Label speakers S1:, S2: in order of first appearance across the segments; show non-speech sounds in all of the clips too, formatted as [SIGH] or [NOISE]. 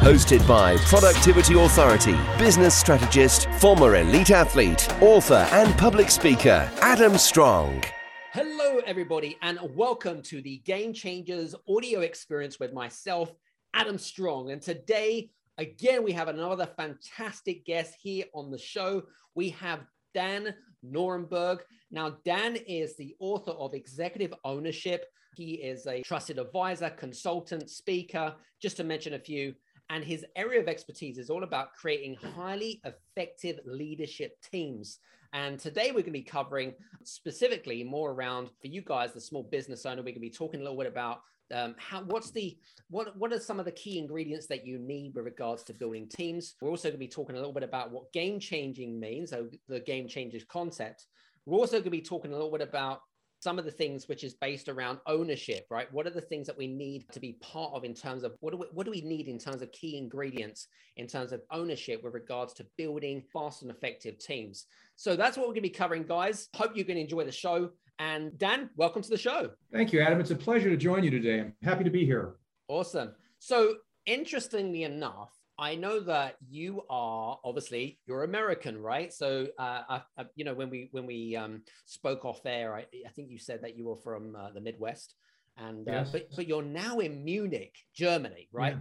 S1: Hosted by Productivity Authority, business strategist, former elite athlete, author, and public speaker, Adam Strong.
S2: Hello, everybody, and welcome to the Game Changers audio experience with myself, Adam Strong. And today, again, we have another fantastic guest here on the show. We have Dan Norenberg. Now, Dan is the author of Executive Ownershift. He is a trusted advisor, consultant, speaker, just to mention a few. And his area of expertise is all about creating highly effective leadership teams. And today we're going to be covering specifically more around for you guys, the small business owner. We're going to be talking a little bit about um, how what's the what what are some of the key ingredients that you need with regards to building teams. We're also going to be talking a little bit about what game changing means, so the game changers concept. We're also going to be talking a little bit about some of the things which is based around ownership, right? What are the things that we need to be part of in terms of what do we, what do we need in terms of key ingredients in terms of ownership with regards to building fast and effective teams? So that's what we're going to be covering, guys. Hope you can enjoy the show. And Dan, welcome to the show.
S3: Thank you, Adam. It's a pleasure to join you today. I'm happy to be here.
S2: Awesome. So, interestingly enough, I know that you are obviously you're American, right? So, uh, I, I, you know, when we when we um, spoke off air, I, I, think you said that you were from uh, the Midwest, and uh, yes. but but you're now in Munich, Germany, right?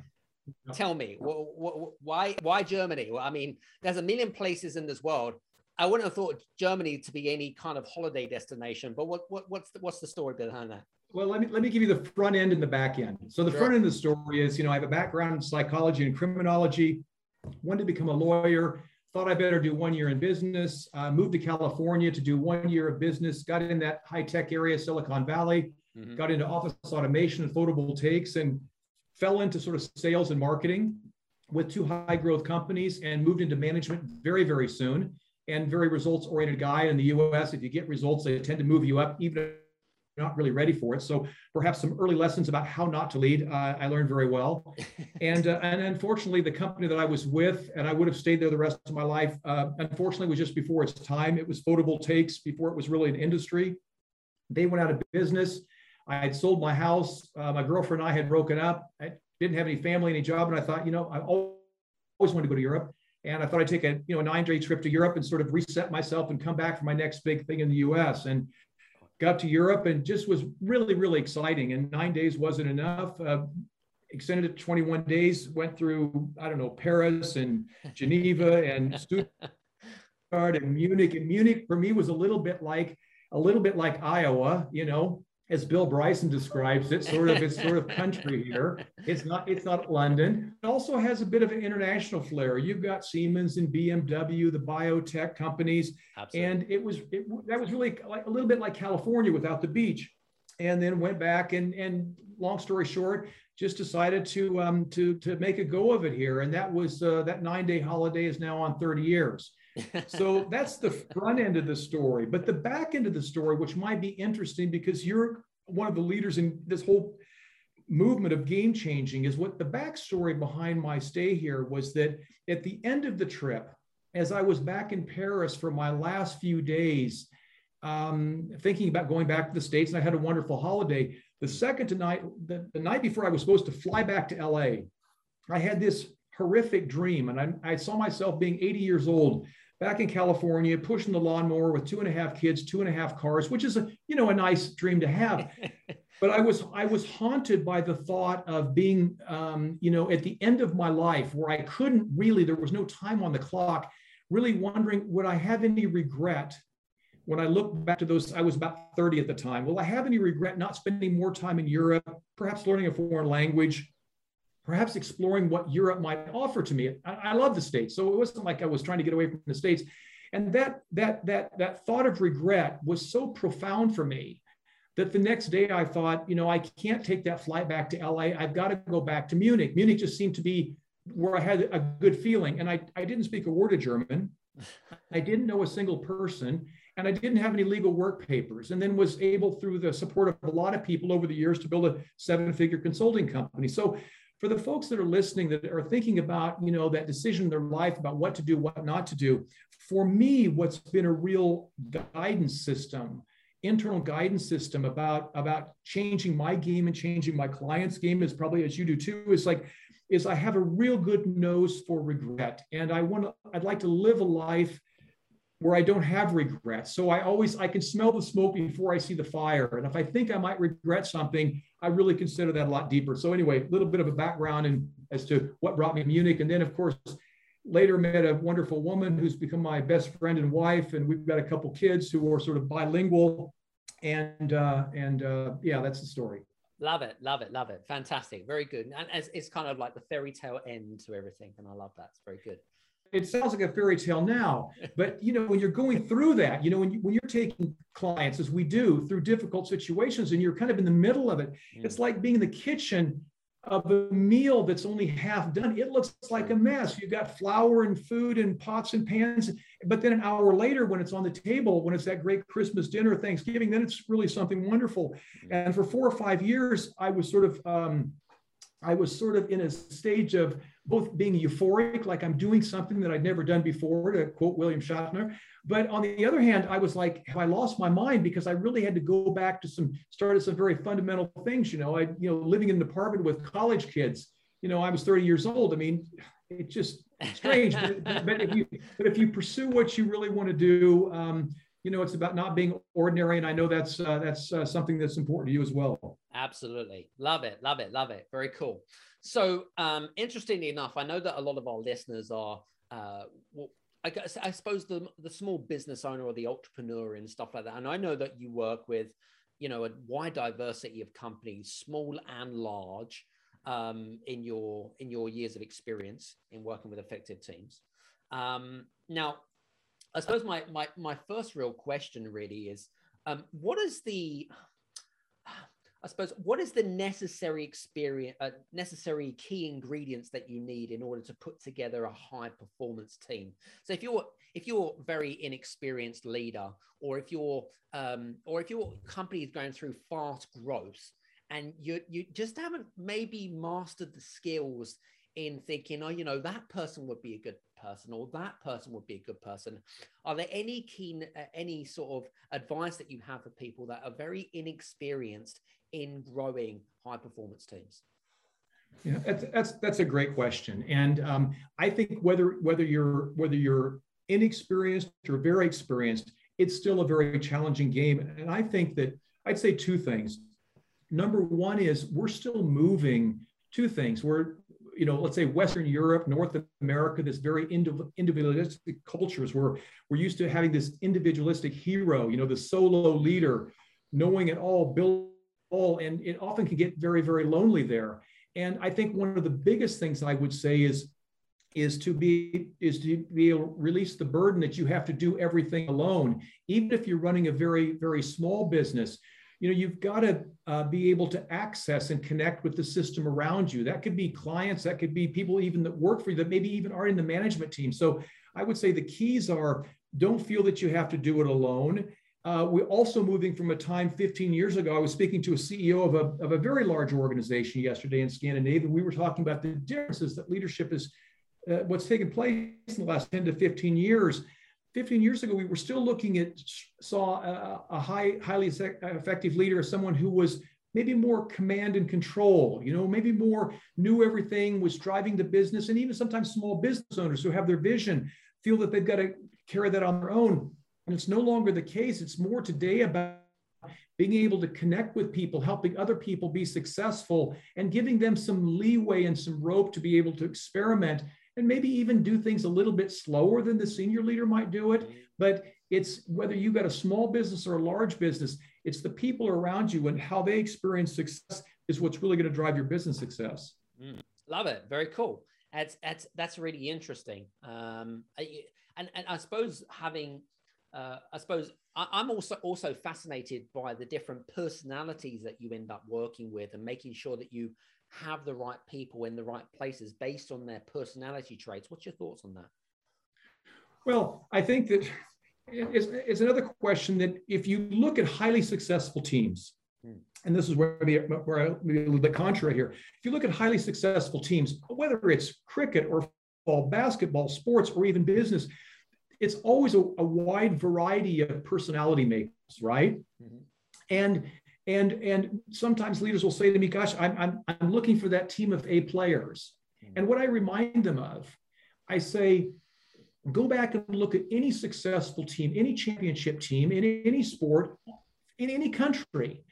S2: Yeah. Tell me, wh- wh- why why Germany? Well, I mean, there's a million places in this world. I wouldn't have thought Germany to be any kind of holiday destination, but what, what what's the, what's the story behind that?
S3: Well, let me let me give you the front end and the back end. So the sure. front end of the story is, you know, I have a background in psychology and criminology. Wanted to become a lawyer. Thought I better do one year in business. Uh, moved to California to do one year of business. Got in that high tech area, Silicon Valley. Mm-hmm. Got into office automation and photovoltaics, and fell into sort of sales and marketing with two high growth companies, and moved into management very very soon. And very results oriented guy in the U.S. If you get results, they tend to move you up, even not really ready for it. So perhaps some early lessons about how not to lead uh, I learned very well. [LAUGHS] and uh, and unfortunately, the company that I was with, and I would have stayed there the rest of my life, uh, unfortunately was just before its time. It was photovoltaics before it was really an industry. They went out of business. I had sold my house. Uh, my girlfriend and I had broken up. I didn't have any family, any job, and I thought, you know, I always wanted to go to Europe. And I thought I'd take a you know a nine day trip to Europe and sort of reset myself and come back for my next big thing in the U.S. And got to Europe and just was really, really exciting. And nine days wasn't enough. Uh, extended it 21 days, went through, I don't know, Paris and [LAUGHS] Geneva and Stuttgart and Munich. And Munich for me was a little bit like, a little bit like Iowa, you know, as Bill Bryson describes it, sort of it's sort of country here. It's not it's not London. It also has a bit of an international flair. You've got Siemens and BMW, the biotech companies, Absolutely. and it was it, that was really like a little bit like California without the beach. And then went back and and long story short, just decided to um to to make a go of it here. And that was uh, that nine day holiday is now on 30 years so that's the front end of the story. But the back end of the story, which might be interesting because you're one of the leaders in this whole movement of game changing, is what the backstory behind my stay here was that at the end of the trip, as I was back in Paris for my last few days, um, thinking about going back to the States, and I had a wonderful holiday. The second night, the, the night before I was supposed to fly back to LA, I had this horrific dream, and I, I saw myself being 80 years old back in California, pushing the lawnmower with two and a half kids, two and a half cars, which is a you know a nice dream to have. [LAUGHS] but I was I was haunted by the thought of being um, you know at the end of my life where I couldn't really there was no time on the clock, really wondering would I have any regret when I look back to those, I was about 30 at the time. Will I have any regret not spending more time in Europe, perhaps learning a foreign language, perhaps exploring what Europe might offer to me. I, I, love the States, so it wasn't like I was trying to get away from the States. And that that that that thought of regret was so profound for me that the next day I thought, you know, I can't take that flight back to LA. I've got to go back to Munich. Munich just seemed to be where I had a good feeling. And I, I didn't speak a word of German. I didn't know a single person and I didn't have any legal work papers, and then was able, through the support of a lot of people over the years, to build a seven figure consulting company. So, for the folks that are listening that are thinking about you know that decision in their life about what to do what not to do for me what's been a real guidance system internal guidance system about about changing my game and changing my clients game is probably as you do too is like is i have a real good nose for regret. And i want to i'd like to live a life where I don't have regrets. So I always I can smell the smoke before I see the fire. And if I think I might regret something, I really consider that a lot deeper. So anyway, a little bit of a background and as to what brought me to Munich. And then of course, later met a wonderful woman who's become my best friend and wife. And we've got a couple kids who are sort of bilingual. And uh, and uh, yeah, that's the story.
S2: Love it, love it, love it. Fantastic, very good. And it's, it's kind of like the fairy tale end to everything, and I love that. It's very good
S3: it sounds like a fairy tale now but you know when you're going through that you know when, you, when you're taking clients as we do through difficult situations and you're kind of in the middle of it mm. it's like being in the kitchen of a meal that's only half done it looks like a mess you've got flour and food and pots and pans but then an hour later when it's on the table when it's that great christmas dinner thanksgiving then it's really something wonderful mm. and for four or five years i was sort of um, i was sort of in a stage of both being euphoric, like I'm doing something that I'd never done before, to quote William Shatner. But on the other hand, I was like, have I lost my mind? Because I really had to go back to some, started some very fundamental things. You know, I, you know, living in an apartment with college kids, you know, I was 30 years old. I mean, it's just strange. but, but, if you, but if you pursue what you really want to do, um, you know, it's about not being ordinary. And I know that's, uh, that's uh, something that's important to you as well.
S2: Absolutely. Love it. Love it. Love it. Very cool. So, um, interestingly enough, I know that a lot of our listeners are, uh, well, I, guess, I suppose the the small business owner or the entrepreneur and stuff like that. And I know that you work with, you know, a wide diversity of companies, small and large, um, in your in your years of experience in working with effective teams. Um, now, I suppose my my my first real question really is, um, what is the I suppose what is the necessary experience, uh, necessary key ingredients that you need in order to put together a high performance team? So if you're if you're very inexperienced leader, or if your um, or if your company is going through fast growth, and you you just haven't maybe mastered the skills in thinking, oh, you know, that person would be a good person or that person would be a good person. Are there any keen, uh, any sort of advice that you have for people that are very inexperienced in growing high performance teams?
S3: Yeah, that's that's that's a great question, and um, I think whether whether you're whether you're inexperienced or very experienced, it's still a very challenging game. And I think that I'd say two things. Number one is we're still moving. Two things. We're you know, let's say Western Europe, North America, this very individualistic cultures where we're used to having this individualistic hero, you know, the solo leader, knowing it all, build all, and it often can get very, very lonely there. And I think one of the biggest things I would say is is to be is to be able to release the burden that you have to do everything alone even if you're running a very very small business you know you've got to uh, be able to access and connect with the system around you that could be clients that could be people even that work for you that maybe even are in the management team so i would say the keys are don't feel that you have to do it alone uh, we're also moving from a time 15 years ago. I was speaking to a CEO of a, of a very large organization yesterday in Scandinavia. We were talking about the differences that leadership is, uh, what's taken place in the last 10 to 15 years. 15 years ago, we were still looking at, saw a, a high, highly effective leader as someone who was maybe more command and control, you know, maybe more knew everything, was driving the business, and even sometimes small business owners who have their vision feel that they've got to carry that on their own. And it's no longer the case. It's more today about being able to connect with people, helping other people be successful, and giving them some leeway and some rope to be able to experiment and maybe even do things a little bit slower than the senior leader might do it. But it's whether you've got a small business or a large business, it's the people around you and how they experience success is what's really going to drive your business success.
S2: Mm, love it. Very cool. That's that's that's really interesting. Um, and and I suppose having uh, I suppose I, am also also fascinated by the different personalities that you end up working with and making sure that you have the right people in the right places based on their personality traits. What's your thoughts on that?
S3: Well, I think that it's, it's another question that if you look at highly successful teams, hmm. and this is where, maybe, where I maybe a little bit contrary here. If you look at highly successful teams, whether it's cricket or football, basketball, sports, or even business, it's always a, a wide variety of personality makers, right? Mm-hmm. And and and sometimes leaders will say to me, "Gosh, I'm I'm, I'm looking for that team of A players." Mm-hmm. And what I remind them of, I say, go back and look at any successful team, any championship team in any sport, in any country.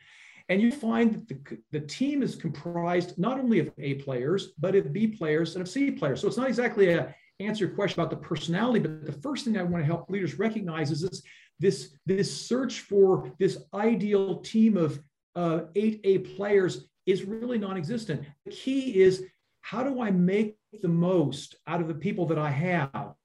S3: And you find that the, the team is comprised not only of A players, but of B players and of C players. So it's not exactly a answer your question about the personality, but the first thing I want to help leaders recognize is this, this, this search for this ideal team of uh, eight A players is really non-existent. The key is how do I make the most out of the people that I have?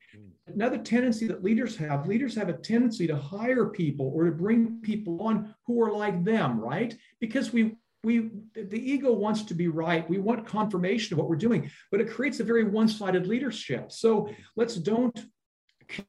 S3: another tendency that leaders have leaders have a tendency to hire people or to bring people on who are like them right? Because we we the ego wants to be right. We want confirmation of what we're doing but it creates a very one-sided leadership. So let's don't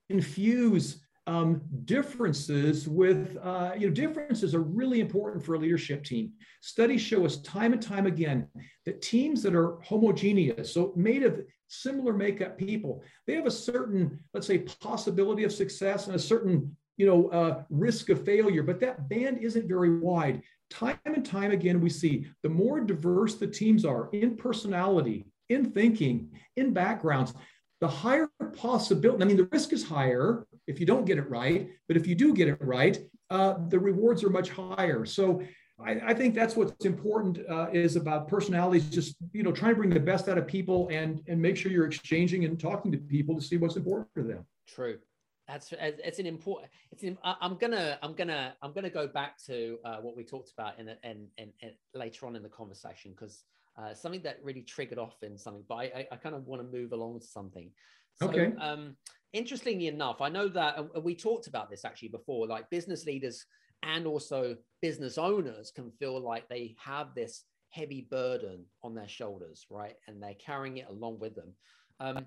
S3: confuse um, differences with uh, you know differences are really important for a leadership team. Studies show us time and time again that teams that are homogeneous so made of similar makeup people they have a certain let's say possibility of success and a certain you know uh, risk of failure but that band isn't very wide. Time and time again we see the more diverse the teams are in personality in thinking in backgrounds the higher possibility, I mean, the risk is higher if you don't get it right, but if you do get it right, uh, the rewards are much higher. So I, I think that's what's important uh, is about personalities, just, you know, trying to bring the best out of people and, and make sure you're exchanging and talking to people to see what's important for them.
S2: True. That's it's an important. It's an, I'm gonna I'm gonna I'm gonna go back to uh, what we talked about in, in, in later on in the conversation because uh, something that really triggered off in something, but I, I kind of want to move along to something. So, okay. Um, interestingly enough, I know that we talked about this actually before, like business leaders and also business owners can feel like they have this heavy burden on their shoulders, right? And they're carrying it along with them. Um,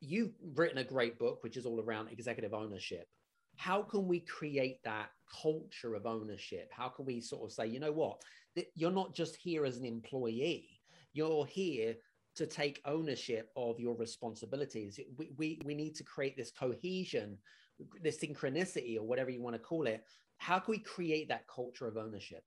S2: you've written a great book, which is all around executive ownership. How can we create that culture of ownership? How can we sort of say, you know what, you're not just here as an employee, you're here to take ownership of your responsibilities. We, we, we need to create this cohesion, this synchronicity, or whatever you want to call it. How can we create that culture of ownership?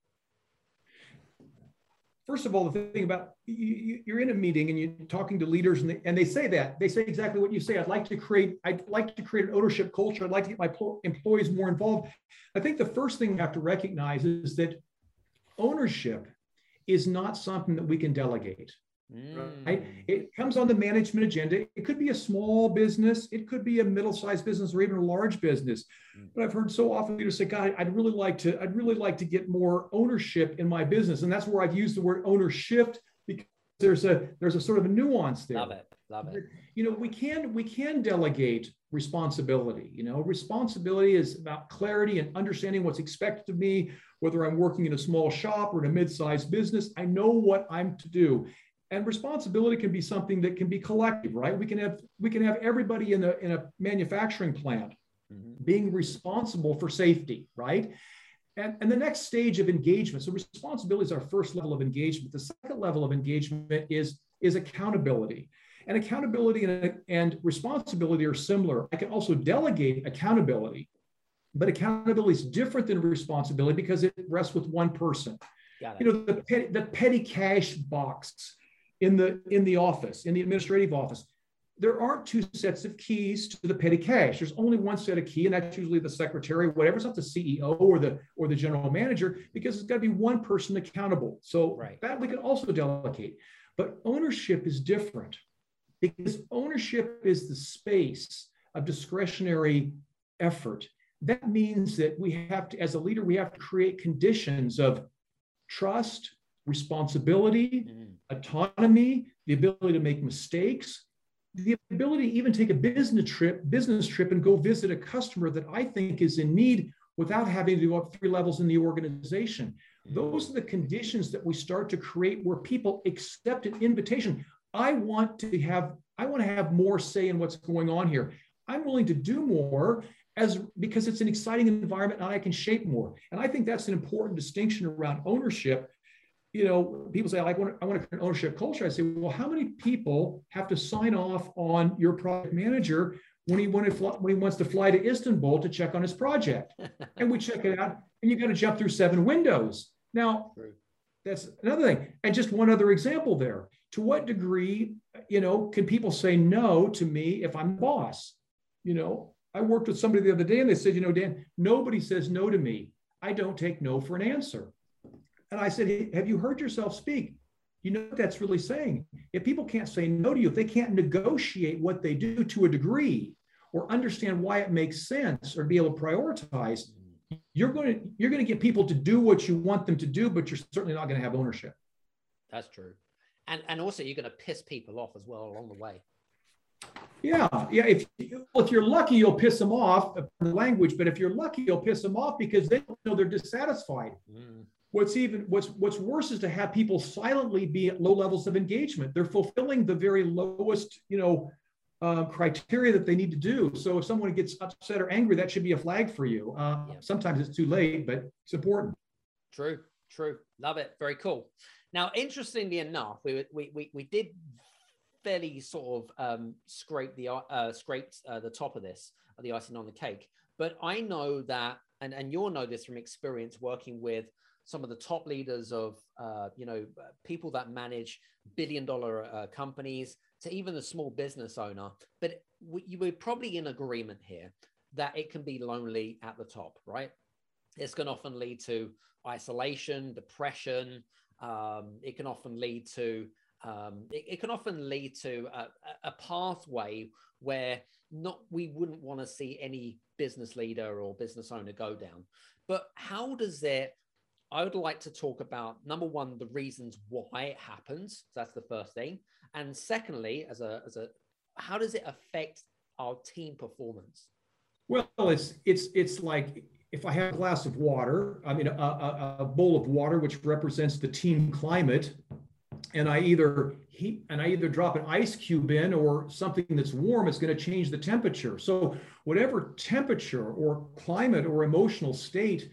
S3: First of all, the thing about you, you're in a meeting and you're talking to leaders, and they, and they say that they say exactly what you say. I'd like to create, I'd like to create an ownership culture. I'd like to get my employees more involved. I think the first thing you have to recognize is that ownership is not something that we can delegate. Mm. Right? It comes on the management agenda. It could be a small business, it could be a middle-sized business, or even a large business. Mm. But I've heard so often leaders say, "God, I'd really like to. I'd really like to get more ownership in my business," and that's where I've used the word ownership because there's a there's a sort of a nuance there.
S2: Love it. Love it.
S3: You know, we can we can delegate responsibility. You know, responsibility is about clarity and understanding what's expected of me, whether I'm working in a small shop or in a mid-sized business. I know what I'm to do. And responsibility can be something that can be collective, right? We can have we can have everybody in a in a manufacturing plant mm-hmm. being responsible for safety, right? And, and the next stage of engagement. So responsibility is our first level of engagement. The second level of engagement is is accountability. And accountability and, and responsibility are similar. I can also delegate accountability, but accountability is different than responsibility because it rests with one person. You know, the petty, the petty cash box in the in the office, in the administrative office, there aren't two sets of keys to the petty cash. There's only one set of key, and that's usually the secretary, whatever's not the CEO or the or the general manager, because it's got to be one person accountable. So right. that we can also delegate. But ownership is different because ownership is the space of discretionary effort. That means that we have to, as a leader, we have to create conditions of trust, responsibility, mm. autonomy, the ability to make mistakes, the ability to even take a business trip, business trip and go visit a customer that I think is in need without having to go up three levels in the organization. Mm. Those are the conditions that we start to create where people accept an invitation. I want to have I want to have more say in what's going on here. I'm willing to do more as because it's an exciting environment and I can shape more. And I think that's an important distinction around ownership. You know, people say, I want, I want an ownership culture. I say, well, how many people have to sign off on your project manager when he, when, when he wants to fly to Istanbul to check on his project? [LAUGHS] and we check it out, and you got to jump through seven windows. Now, that's another thing. And just one other example there. To what degree, you know, can people say no to me if I'm the boss? You know, I worked with somebody the other day and they said, you know, Dan, nobody says no to me. I don't take no for an answer. And I said, have you heard yourself speak? You know what that's really saying? If people can't say no to you, if they can't negotiate what they do to a degree or understand why it makes sense or be able to prioritize, you're going to you're going to get people to do what you want them to do, but you're certainly not going to have ownership.
S2: That's true. And and also you're going to piss people off as well along the way.
S3: Yeah, yeah. If well, if you're lucky, you'll piss them off. The language, but if you're lucky, you'll piss them off because they know they're dissatisfied. Mm. What's even what's what's worse is to have people silently be at low levels of engagement. They're fulfilling the very lowest, you know, uh, criteria that they need to do. So if someone gets upset or angry, that should be a flag for you. Uh, yeah. Sometimes it's too late, but it's important.
S2: True, true. Love it. Very cool. Now, interestingly enough, we we we, we did fairly sort of um, scrape the uh, scraped uh, the top of this, the icing on the cake. But I know that, and and you'll know this from experience working with some of the top leaders of uh, you know people that manage billion dollar uh, companies to even the small business owner. But you were probably in agreement here that it can be lonely at the top, right? This can often lead to isolation, depression. Um, it can often lead to um, it, it, can often lead to a, a pathway where not we wouldn't want to see any business leader or business owner go down. But how does it I would like to talk about number one, the reasons why it happens. That's the first thing. And secondly, as a as a how does it affect our team performance?
S3: Well, it's it's it's like if I have a glass of water, I mean a, a, a bowl of water which represents the team climate, and I either heat and I either drop an ice cube in or something that's warm, it's going to change the temperature. So whatever temperature or climate or emotional state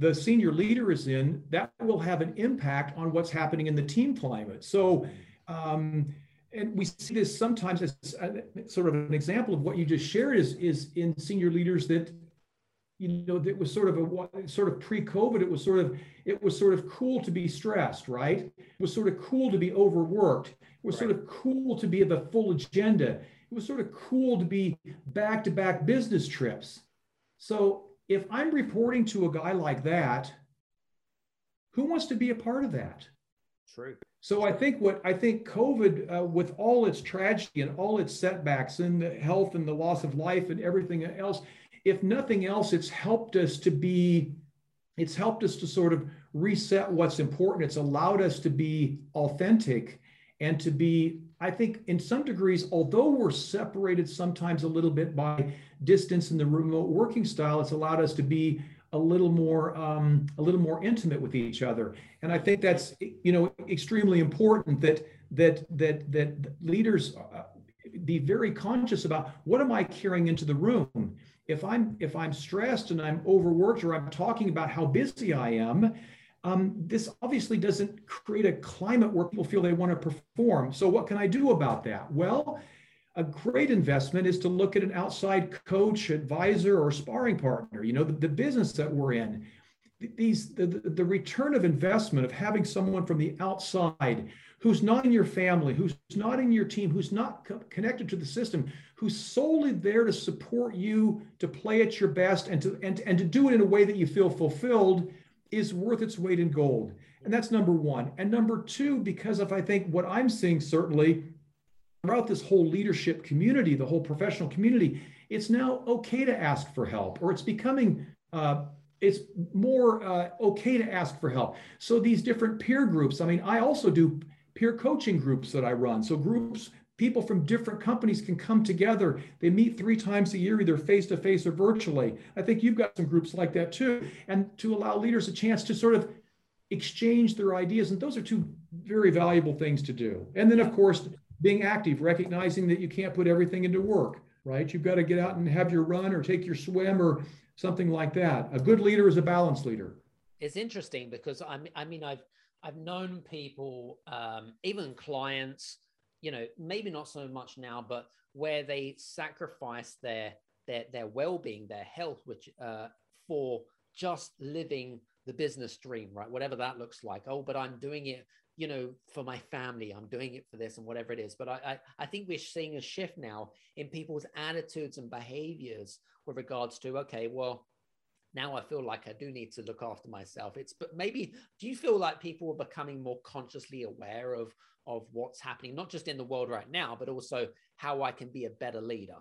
S3: the senior leader is in, that will have an impact on what's happening in the team climate. So, um, and we see this sometimes as a, sort of an example of what you just shared is, is in senior leaders that, you know, that was sort of a sort of pre-COVID, it was sort of, it was sort of cool to be stressed, right? It was sort of cool to be overworked. It was right. sort of cool to be the full agenda. It was sort of cool to be back-to-back business trips. So if I'm reporting to a guy like that, who wants to be a part of that?
S2: True.
S3: So I think what I think COVID, uh, with all its tragedy and all its setbacks and the health and the loss of life and everything else, if nothing else, it's helped us to be, it's helped us to sort of reset what's important. It's allowed us to be authentic and to be I think in some degrees, although we're separated sometimes a little bit by distance in the remote working style, it's allowed us to be a little more um, a little more intimate with each other. And I think that's you know extremely important that that that that leaders uh, be very conscious about what am I carrying into the room. If I'm if I'm stressed and I'm overworked or I'm talking about how busy I am, um, this obviously doesn't create a climate where people feel they want to perform. So, what can I do about that? Well, a great investment is to look at an outside coach, advisor, or sparring partner. You know, the, the business that we're in, these the, the return of investment of having someone from the outside who's not in your family, who's not in your team, who's not co- connected to the system, who's solely there to support you to play at your best and to and, and to do it in a way that you feel fulfilled is worth its weight in gold. And that's number one. And number two, because of I think what I'm seeing certainly throughout this whole leadership community, the whole professional community, it's now okay to ask for help, or it's becoming uh, it's more uh, okay to ask for help. So these different peer groups. I mean, I also do peer coaching groups that I run. So groups people from different companies can come together. They meet three times a year, either face to face or virtually. I think you've got some groups like that too. And to allow leaders a chance to sort of exchange their ideas. And those are two very valuable things to do. And then, of course, being active, recognizing that you can't put everything into work. right? You've got to get out and have your run or take your swim or something like that. A good leader is a balanced leader.
S2: It's interesting because I mean, I mean, I've I've known people, um, even clients, you know, maybe not so much now, but where they sacrifice their their their well-being, their health, which uh, for just living the business dream, right? Whatever that looks like. Oh, but I'm doing it, you know, for my family. I'm doing it for this and whatever it is. But I, I, I think we're seeing a shift now in people's attitudes and behaviors with regards to, okay, well, now I feel like I do need to look after myself. It's but maybe do you feel like people are becoming more consciously aware of of what's happening, not just in the world right now, but also how I can be a better leader?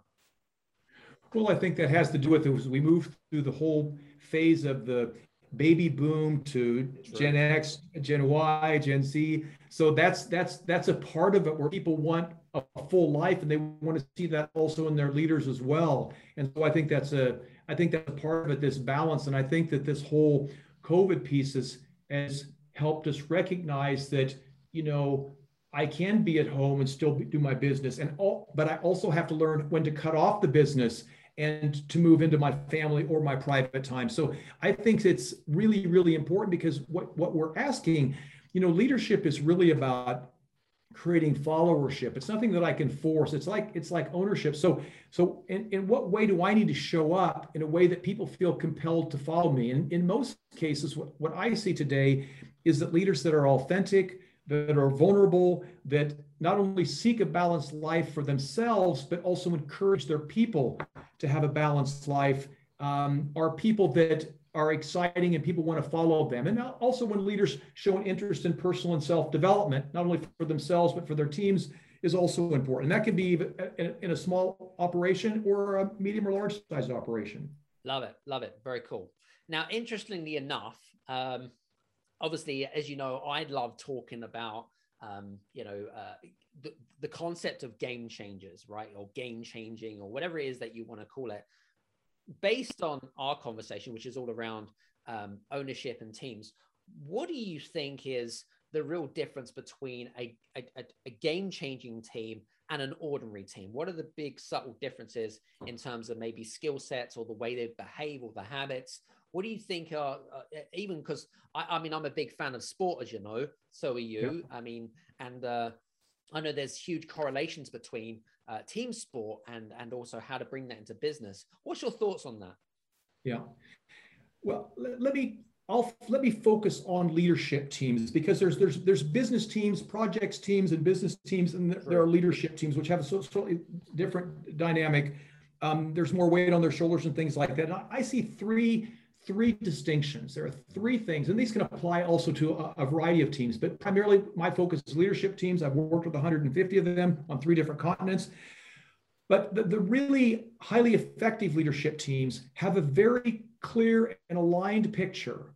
S3: Well, I think that has to do with as we move through the whole phase of the baby boom to Gen X, Gen Y, Gen Z. So that's that's that's a part of it where people want a full life and they want to see that also in their leaders as well. And so I think that's a I think that's a part of it, this balance. And I think that this whole COVID piece has, has helped us recognize that, you know, I can be at home and still do my business. And all, but I also have to learn when to cut off the business and to move into my family or my private time. So I think it's really, really important because what, what we're asking, you know, leadership is really about creating followership it's nothing that i can force it's like it's like ownership so so in, in what way do i need to show up in a way that people feel compelled to follow me and in most cases what, what i see today is that leaders that are authentic that are vulnerable that not only seek a balanced life for themselves but also encourage their people to have a balanced life um, are people that are exciting and people want to follow them. And also when leaders show an interest in personal and self-development, not only for themselves, but for their teams is also important. And that can be in a small operation or a medium or large sized operation.
S2: Love it. Love it. Very cool. Now, interestingly enough, um, obviously, as you know, I love talking about, um, you know, uh, the, the concept of game changers, right? Or game changing or whatever it is that you want to call it based on our conversation, which is all around um, ownership and teams, what do you think is the real difference between a, a, a game changing team and an ordinary team? What are the big subtle differences in terms of maybe skill sets or the way they behave or the habits? What do you think are uh, even because I, I, mean, I'm a big fan of sport, as you know, so are you. Yeah. I mean, and uh, I know there's huge correlations between uh, team sport and and also how to bring that into business. What's your thoughts on that?
S3: Yeah, well, let, let me I'll let me focus on leadership teams because there's there's there's business teams, projects teams, and business teams, and there, there are leadership teams which have a slightly different dynamic. Um, there's more weight on their shoulders and things like that. I, I see three three distinctions. There are three things, and these can apply also to a, a, variety of teams, but primarily my focus is leadership teams. I've worked with 150 of them on three different continents. But the, the really highly effective leadership teams have a very clear and aligned picture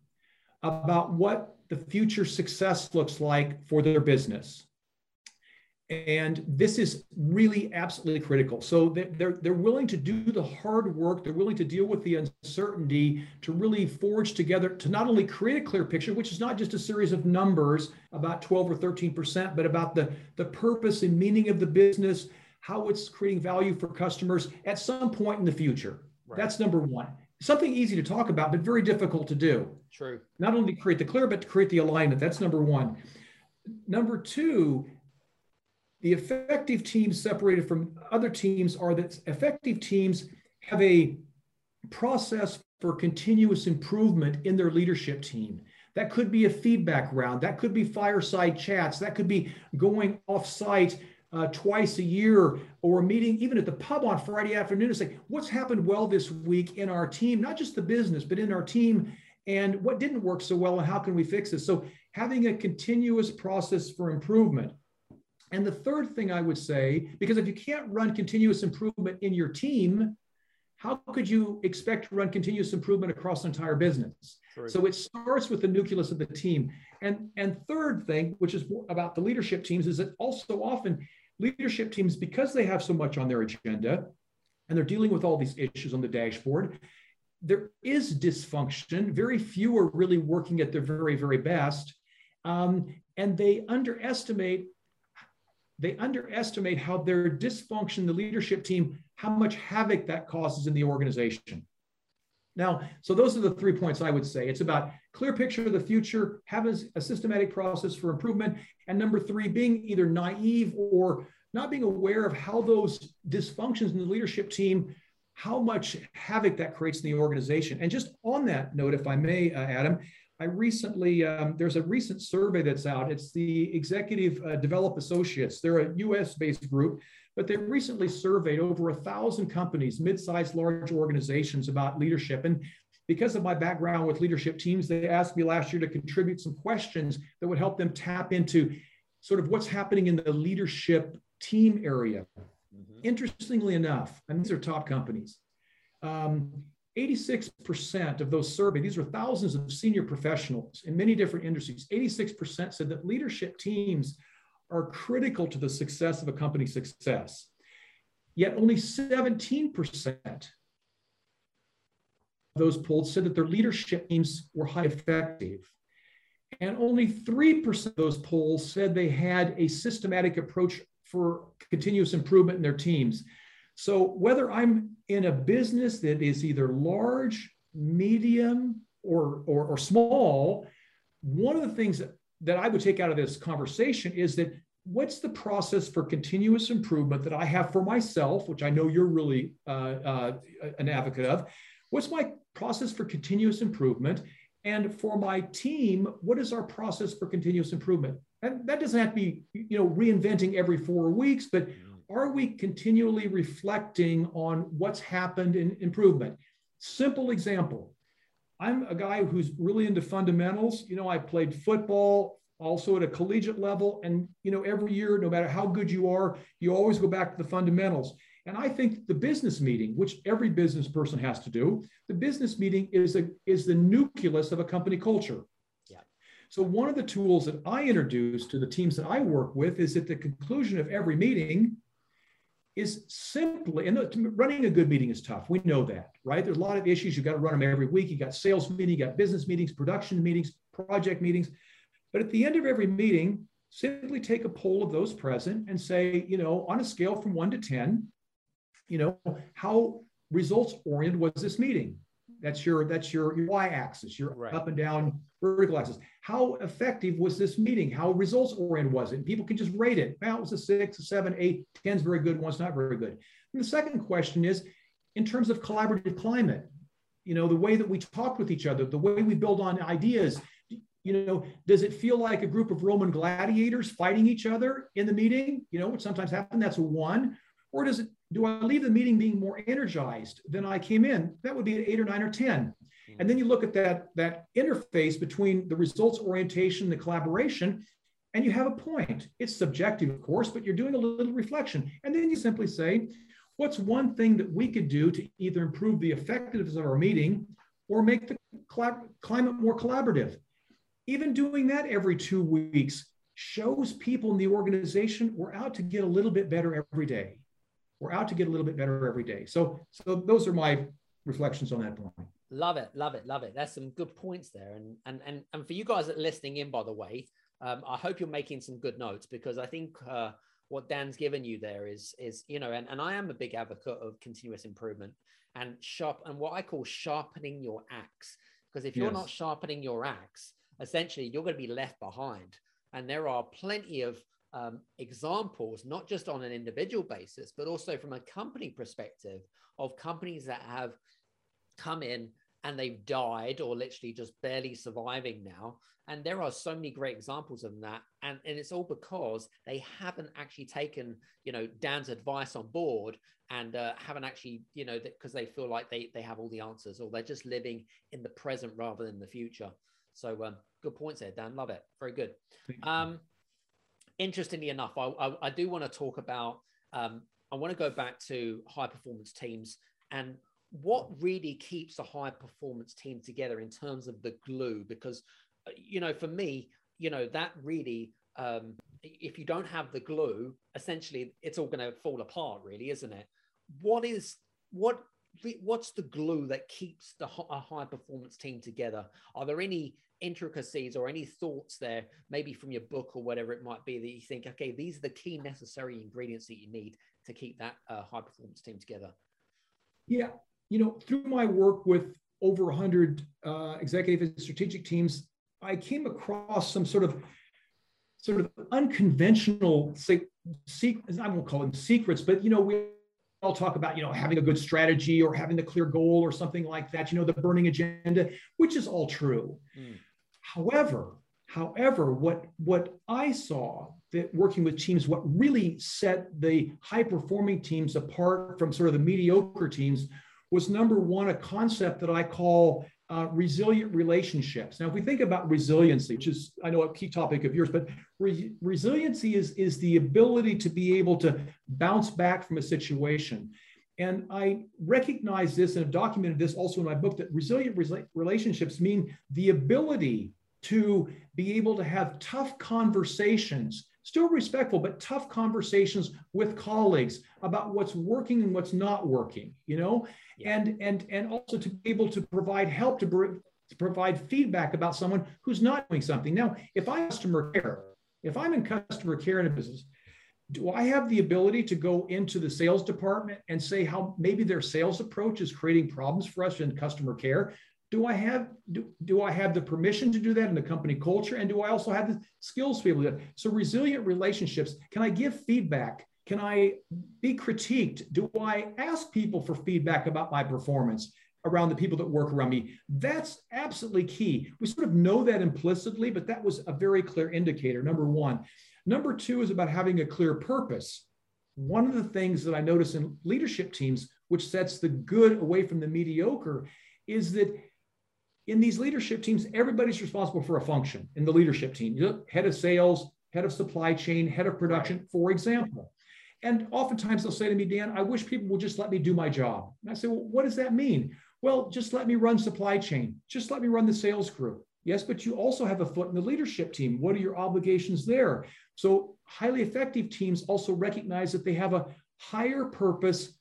S3: about what the future success looks like for their business. And this is really absolutely critical. So they're, they're willing to do the hard work, they're willing to deal with the uncertainty to really forge together to not only create a clear picture, which is not just a series of numbers about 12 or 13%, but about the, the purpose and meaning of the business, how it's creating value for customers at some point in the future. Right. That's number one. Something easy to talk about, but very difficult to do.
S2: True.
S3: Not only to create the clear, but to create the alignment. That's number one. Number two, the effective teams separated from other teams are that effective teams have a process for continuous improvement in their leadership team. That could be a feedback round. That could be fireside chats. That could be going off site uh, twice a year or a meeting even at the pub on Friday afternoon to say, what's happened well this week in our team, not just the business, but in our team, and what didn't work so well, and how can we fix this? So, having a continuous process for improvement. And the third thing I would say, because if you can't run continuous improvement in your team, how could you expect to run continuous improvement across an entire business? True. So it starts with the nucleus of the team. And, and third thing, which is about the leadership teams, is that also often leadership teams, because they have so much on their agenda and they're dealing with all these issues on the dashboard, there is dysfunction. Very few are really working at their very, very best. Um, and they underestimate they underestimate how their dysfunction, the leadership team, how much havoc that causes in the organization. Now, so those are the three points I would say. It's about clear picture of the future, having a systematic process for improvement, and number three, being either naive or not being aware of how those dysfunctions in the leadership team, how much havoc that creates in the organization. And just on that note, if I may, uh, Adam, I recently, um, there's a recent survey that's out. It's the Executive uh, Develop Associates. They're a US based group but they recently surveyed over a thousand companies, mid-sized, large organizations about leadership. And because of my background with leadership teams, they asked me last year to contribute some questions that would help them tap into sort of what's happening in the leadership team area. Mm-hmm. Interestingly enough, and these are top companies, um, 86% of those surveyed, these were thousands of senior professionals in many different industries, 86% said that leadership teams are critical to the success of a company's success. Yet only 17% of those polled said that their leadership teams were high effective. And only 3% of those polls said they had a systematic approach for continuous improvement in their teams. So whether I'm in a business that is either large, medium, or, or, or small, one of the things that that I would take out of this conversation is that what's the process for continuous improvement that I have for myself, which I know you're really uh, uh, an advocate of? What's my process for continuous improvement? And for my team, what is our process for continuous improvement? And that doesn't have to be, you know, reinventing every four weeks, but are we continually reflecting on what's happened in improvement? Simple example. I'm a guy who's really into fundamentals. You know, I played football also at a collegiate level. And, you know, every year, no matter how good you are, you always go back to the fundamentals. And I think the business meeting, which every business person has to do, the business meeting is, a, is the nucleus of a company culture. Yeah. So one of the tools that I introduce to the teams that I work with is at the conclusion of every meeting, is simply, and running a good meeting is tough. We know that, right? There's a lot of issues. You've got to run them every week. You got sales meetings, you got business meetings, production meetings, project meetings. But at the end of every meeting, simply take a poll of those present and say, you know, on a scale from one to 10, you know, how results oriented was this meeting? That's your that's your, your y-axis, your right. up and down vertical axis. How effective was this meeting? How results oriented was it? And people can just rate it. Well, it was a six, a seven, eight, 10 is very good, one's not very good. And the second question is in terms of collaborative climate, you know, the way that we talk with each other, the way we build on ideas, you know, does it feel like a group of Roman gladiators fighting each other in the meeting? You know, what sometimes happen, that's a one. Or does it, do I leave the meeting being more energized than I came in? That would be an eight or nine or 10. And then you look at that, that interface between the results orientation, the collaboration, and you have a point. It's subjective, of course, but you're doing a little reflection. And then you simply say, what's one thing that we could do to either improve the effectiveness of our meeting or make the climate more collaborative? Even doing that every two weeks shows people in the organization we're out to get a little bit better every day. We're out to get a little bit better every day. So, so those are my reflections on that point.
S2: Love it, love it, love it. That's some good points there. And and and and for you guys that listening in, by the way, um, I hope you're making some good notes because I think uh, what Dan's given you there is is you know, and, and I am a big advocate of continuous improvement and sharp and what I call sharpening your axe. Because if you're yes. not sharpening your axe, essentially you're going to be left behind. And there are plenty of um, examples, not just on an individual basis, but also from a company perspective of companies that have come in and they've died or literally just barely surviving now. And there are so many great examples of that. And, and it's all because they haven't actually taken, you know, Dan's advice on board and uh, haven't actually, you know, because they feel like they, they have all the answers or they're just living in the present rather than the future. So um, good points there, Dan. Love it. Very good. Um, interestingly enough, I, I, I do want to talk about, um, I want to go back to high performance teams and what really keeps a high performance team together in terms of the glue. Because, uh, you know, for me, you know, that really, um, if you don't have the glue, essentially it's all going to fall apart, really, isn't it? What is, what what's the glue that keeps the a high performance team together? Are there any intricacies or any thoughts there, maybe from your book or whatever it might be, that you think, okay, these are the key necessary ingredients that you need to keep that uh, high performance team together?
S3: Yeah, you know, through my work with over 100 uh, executive and strategic teams, I came across some sort of sort of unconventional say, secrets. I won't call them secrets, but you know, we all talk about you know having a good strategy or having a clear goal or something like that. You know, the burning agenda, which is all true. Mm. However, however, what what I saw that working with teams, what really set the high performing teams apart from sort of the mediocre teams was number one, a concept that I call uh, resilient relationships. Now, if we think about resiliency, which is, I know, a key topic of yours, but re- resiliency is, is the ability to be able to bounce back from a situation. And I recognize this and have documented this also in my book that resilient re- relationships mean the ability to be able to have tough conversations still respectful, but tough conversations with colleagues about what's working and what's not working, you know, yeah. and and and also to be able to provide help to, to provide feedback about someone who's not doing something. Now, if I customer care, if I'm in customer care in a business, do I have the ability to go into the sales department and say how maybe their sales approach is creating problems for us in customer care? Do I have do, do I have the permission to do that in the company culture? And do I also have the skills to be able to do that? So resilient relationships, can I give feedback? Can I be critiqued? Do I ask people for feedback about my performance around the people that work around me? That's absolutely key. We sort of know that implicitly, but that was a very clear indicator, number one. Number two is about having a clear purpose. One of the things that I notice in leadership teams, which sets the good away from the mediocre, is that in these leadership teams, everybody's responsible for a function in the leadership team. Head of sales, head of supply chain, head of production, for example. And oftentimes they'll say to me, Dan, I wish people would just let me do my job. And I say, well, what does that mean? Well, just let me run supply chain. Just let me run the sales group. Yes, but you also have a foot in the leadership team. What are your obligations there? So, highly effective teams also recognize that they have a higher purpose,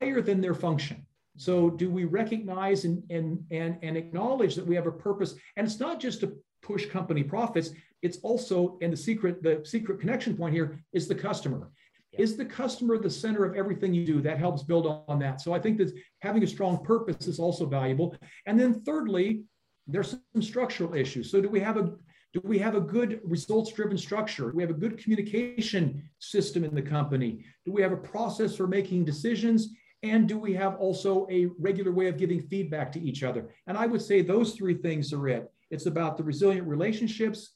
S3: higher than their function. So do we recognize and, and, and, and acknowledge that we have a purpose? And it's not just to push company profits, it's also, and the secret, the secret connection point here is the customer. Yeah. Is the customer the center of everything you do? That helps build on that. So I think that having a strong purpose is also valuable. And then thirdly, there's some structural issues. So do we have a do we have a good results driven structure? Do we have a good communication system in the company? Do we have a process for making decisions? And do we have also a regular way of giving feedback to each other? And I would say those three things are it. It's about the resilient relationships,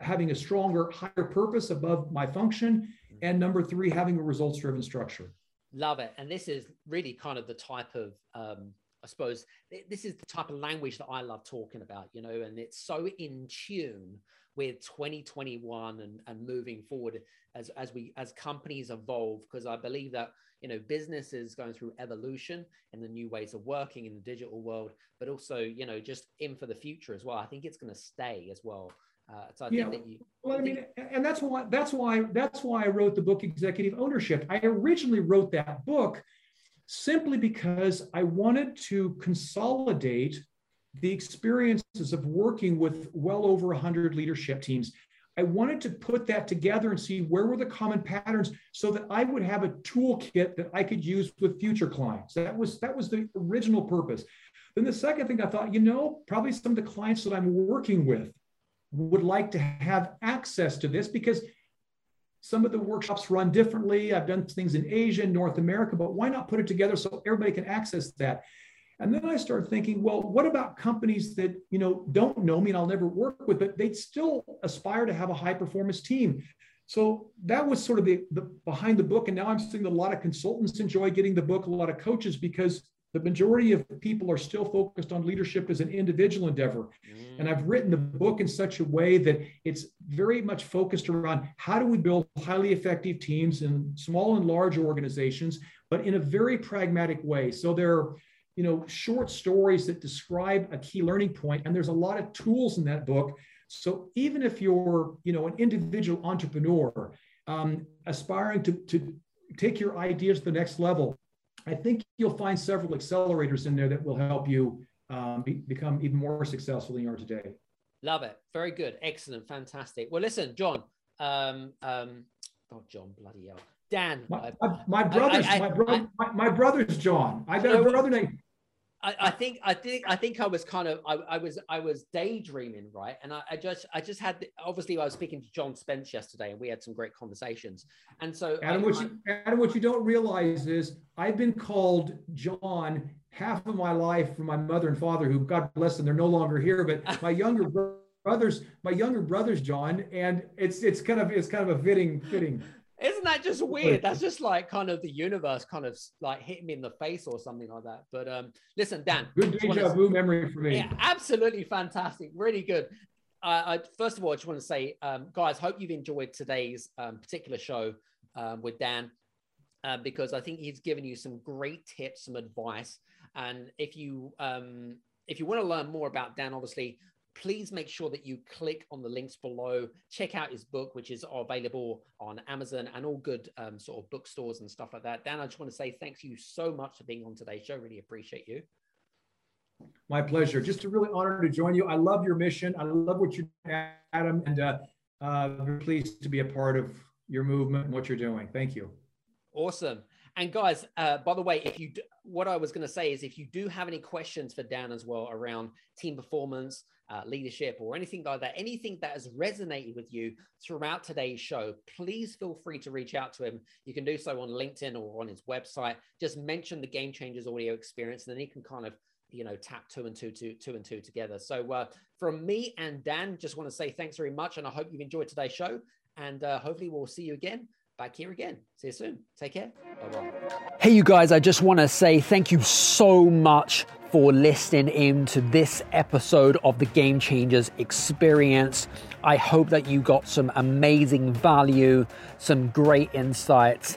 S3: having a stronger, higher purpose above my function. And number three, having a results driven structure.
S2: Love it. And this is really kind of the type of, um, I suppose, this is the type of language that I love talking about, you know, and it's so in tune with 2021 and, and moving forward as, as we as companies evolve because i believe that you know businesses going through evolution and the new ways of working in the digital world but also you know just in for the future as well i think it's going to stay as well uh, so I yeah. think that you.
S3: Well, I mean, and that's why that's why that's why I wrote the book Executive Ownershift. I originally wrote that book simply because I wanted to consolidate the experiences of working with well over 100 leadership teams. I wanted to put that together and see where were the common patterns so that I would have a toolkit that I could use with future clients. That was that was the original purpose. Then the second thing I thought, you know, probably some of the clients that I'm working with would like to have access to this because some of the workshops run differently. I've done things in Asia, North America, but why not put it together so everybody can access that? And then I started thinking, well, what about companies that you know don't know me and I'll never work with, but they'd still aspire to have a high performance team. So that was sort of the, the behind the book. And now I'm seeing a lot of consultants enjoy getting the book, a lot of coaches, because the majority of people are still focused on leadership as an individual endeavor. Mm. And I've written the book in such a way that it's very much focused around how do we build highly effective teams in small and large organizations, but in a very pragmatic way. So there you know, short stories that describe a key learning point, and there's a lot of tools in that book. So even if you're, you know, an individual entrepreneur um, aspiring to, to take your ideas to the next level, I think you'll find several accelerators in there that will help you um, be, become even more successful than you are today.
S2: Love it. Very good. Excellent. Fantastic. Well, listen, John. Um, um, oh, John, bloody hell. Dan.
S3: My, my, my brother's I, I, my, brother, I, my, brother's John. I got a brother named
S2: I, I, think I think I think I was kind of I, I was I was daydreaming, right? And I, I just I just had the, obviously I was speaking to John Spence yesterday, and we had some great conversations. And so
S3: Adam, what you Adam, what you don't realize is I've been called John half of my life from my mother and father, who God bless them, they're no longer here. But [LAUGHS] my younger brothers, my younger brothers, John, and it's it's kind of it's kind of a fitting fitting
S2: isn't that just weird? That's just like kind of the universe kind of like hitting me in the face or something like that. But um, listen, Dan.
S3: Good deja vu memory for me.
S2: Yeah, absolutely fantastic. Really good. Uh, I, first of all, I just want to say, um, guys, hope you've enjoyed today's um, particular show um, with Dan uh, because I think he's given you some great tips, some advice. And if you um, if you want to learn more about Dan, obviously please make sure that you click on the links below. Check out his book, which is available on Amazon and all good um, sort of bookstores and stuff like that. Dan, I just want to say thanks you so much for being on today's show. Really appreciate you.
S3: My pleasure. Just a really honor to join you. I love your mission. I love what you're doing, Adam, and uh, uh, pleased to be a part of your movement and what you're doing. Thank you.
S2: Awesome. And guys, uh, by the way, if you do, what I was going to say is if you do have any questions for Dan as well around team performance, uh, leadership, or anything like that, anything that has resonated with you throughout today's show, please feel free to reach out to him. You can do so on LinkedIn or on his website. Just mention the Game Changers audio experience, and then he can kind of you know tap two and two, two, two and two together. So uh, from me and Dan, just want to say thanks very much, and I hope you've enjoyed today's show. And uh, hopefully we'll see you again back here again. See you soon. Take care. Bye bye. Hey, you guys, I just want to say thank you so much for listening in to this episode of the Game Changers experience. I hope that you got some amazing value, some great insights